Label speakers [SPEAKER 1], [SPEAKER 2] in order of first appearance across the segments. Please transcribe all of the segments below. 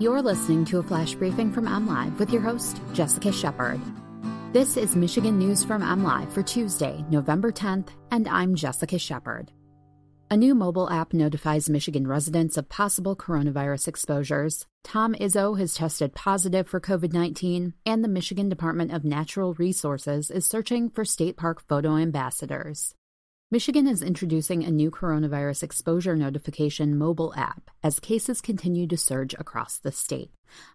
[SPEAKER 1] You're listening to a flash briefing from MLive with your host, Jessica Shepard. This is Michigan News from MLive for Tuesday, November 10th, and I'm Jessica Shepard. A new mobile app notifies Michigan residents of possible coronavirus exposures. Tom Izzo has tested positive for COVID 19, and the Michigan Department of Natural Resources is searching for state park photo ambassadors. Michigan is introducing a new coronavirus exposure notification mobile app as cases continue to surge across the state.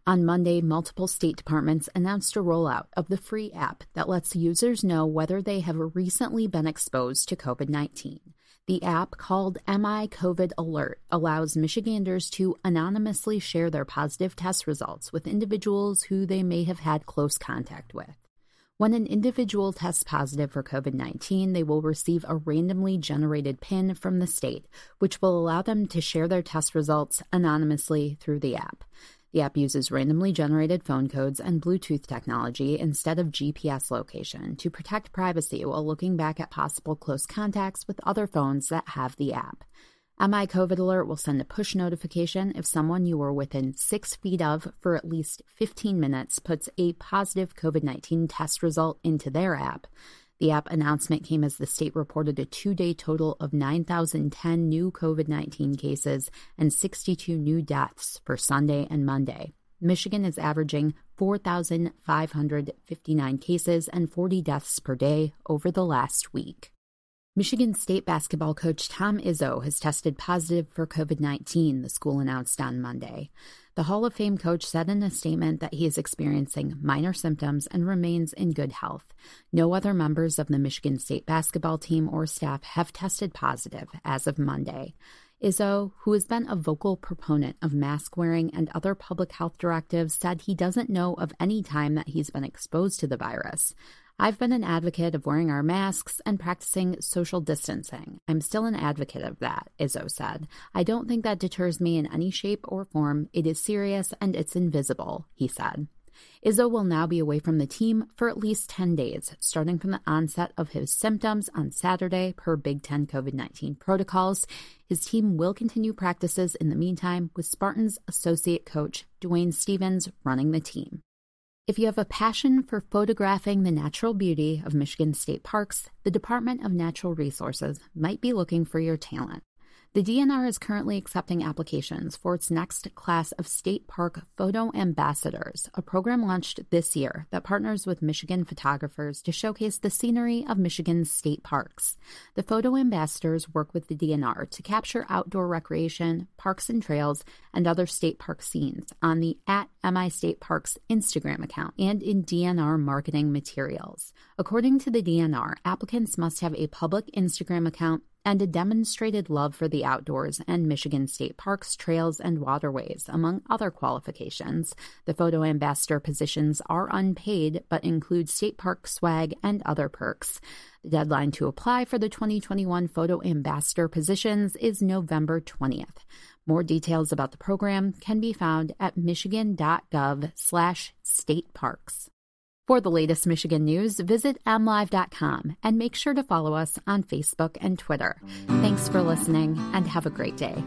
[SPEAKER 1] On Monday, multiple state departments announced a rollout of the free app that lets users know whether they have recently been exposed to COVID 19. The app, called MI COVID Alert, allows Michiganders to anonymously share their positive test results with individuals who they may have had close contact with. When an individual tests positive for COVID 19, they will receive a randomly generated PIN from the state, which will allow them to share their test results anonymously through the app. The app uses randomly generated phone codes and Bluetooth technology instead of GPS location to protect privacy while looking back at possible close contacts with other phones that have the app. MI COVID Alert will send a push notification if someone you were within six feet of for at least 15 minutes puts a positive COVID 19 test result into their app. The app announcement came as the state reported a two day total of 9,010 new COVID 19 cases and 62 new deaths for Sunday and Monday. Michigan is averaging 4,559 cases and 40 deaths per day over the last week. Michigan State basketball coach Tom Izzo has tested positive for COVID 19, the school announced on Monday. The Hall of Fame coach said in a statement that he is experiencing minor symptoms and remains in good health. No other members of the Michigan State basketball team or staff have tested positive as of Monday. Izzo, who has been a vocal proponent of mask wearing and other public health directives, said he doesn't know of any time that he's been exposed to the virus. I've been an advocate of wearing our masks and practicing social distancing. I'm still an advocate of that, Izzo said. I don't think that deters me in any shape or form. It is serious and it's invisible, he said. Izzo will now be away from the team for at least 10 days, starting from the onset of his symptoms on Saturday per Big Ten COVID 19 protocols. His team will continue practices in the meantime, with Spartans associate coach Dwayne Stephens running the team. If you have a passion for photographing the natural beauty of Michigan state parks, the Department of Natural Resources might be looking for your talent. The DNR is currently accepting applications for its next class of state park photo ambassadors, a program launched this year that partners with Michigan photographers to showcase the scenery of Michigan's state parks. The photo ambassadors work with the DNR to capture outdoor recreation, parks and trails, and other state park scenes on the at MI State Parks Instagram account and in DNR marketing materials. According to the DNR, applicants must have a public Instagram account and a demonstrated love for the outdoors and Michigan state parks, trails, and waterways, among other qualifications. The photo ambassador positions are unpaid but include state park swag and other perks. The deadline to apply for the 2021 photo ambassador positions is November 20th. More details about the program can be found at michigan.gov slash state parks. For the latest Michigan news, visit mlive.com and make sure to follow us on Facebook and Twitter. Thanks for listening and have a great day.